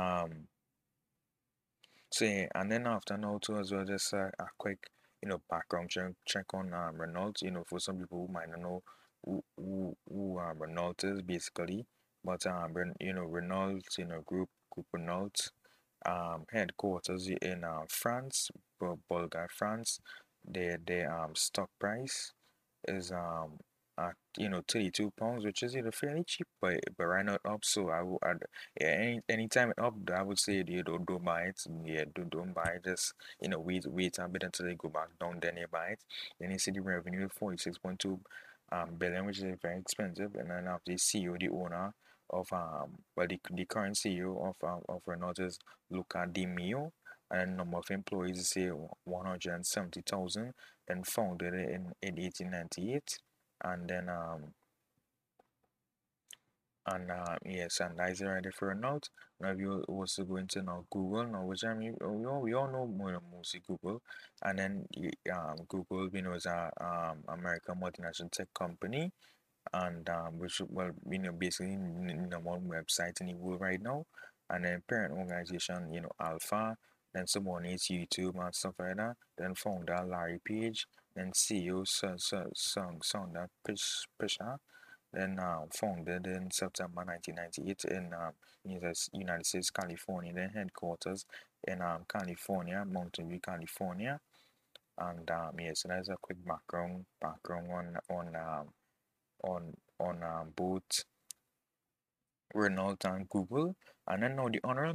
Um, so yeah, and then after now too as well, just a, a quick, you know, background check check on um, Renault. You know, for some people who might not know who who, who um, Renault is basically, but um, you know, Renault, you know, group group Renault, um, headquarters in uh, France, Bulgaria, France. Their their um stock price is um at you know 32 pounds which is you know fairly cheap but but right now up so I would I'd, yeah, any anytime it up I would say you don't don't buy it. Yeah don't don't buy it. Just you know wait wait a bit until they go back down then you buy it. Then you see the revenue 46.2 um billion which is very expensive. And then after the CEO the owner of um well the, the current CEO of um, of Renault is Luca Di Meo and number of employees say 170,000 then founded in, in 1898 and then um and uh, yes and that is already for Renault. Now if you also going to now google now which i mean we all, we all know more mostly google. And then um google you know is a um american multinational tech company. And um which well you know basically number one website in the world right now. And then parent organization you know alpha then someone is youtube and stuff like that then founder larry page then ceo song song Sundar Pichai then uh, founded in September 1998 in um, United States, California. Then headquarters in um, California, Mountain View, California. And um, yeah, so that's a quick background background on on um, on on um, both Renault and Google. And then now the honorable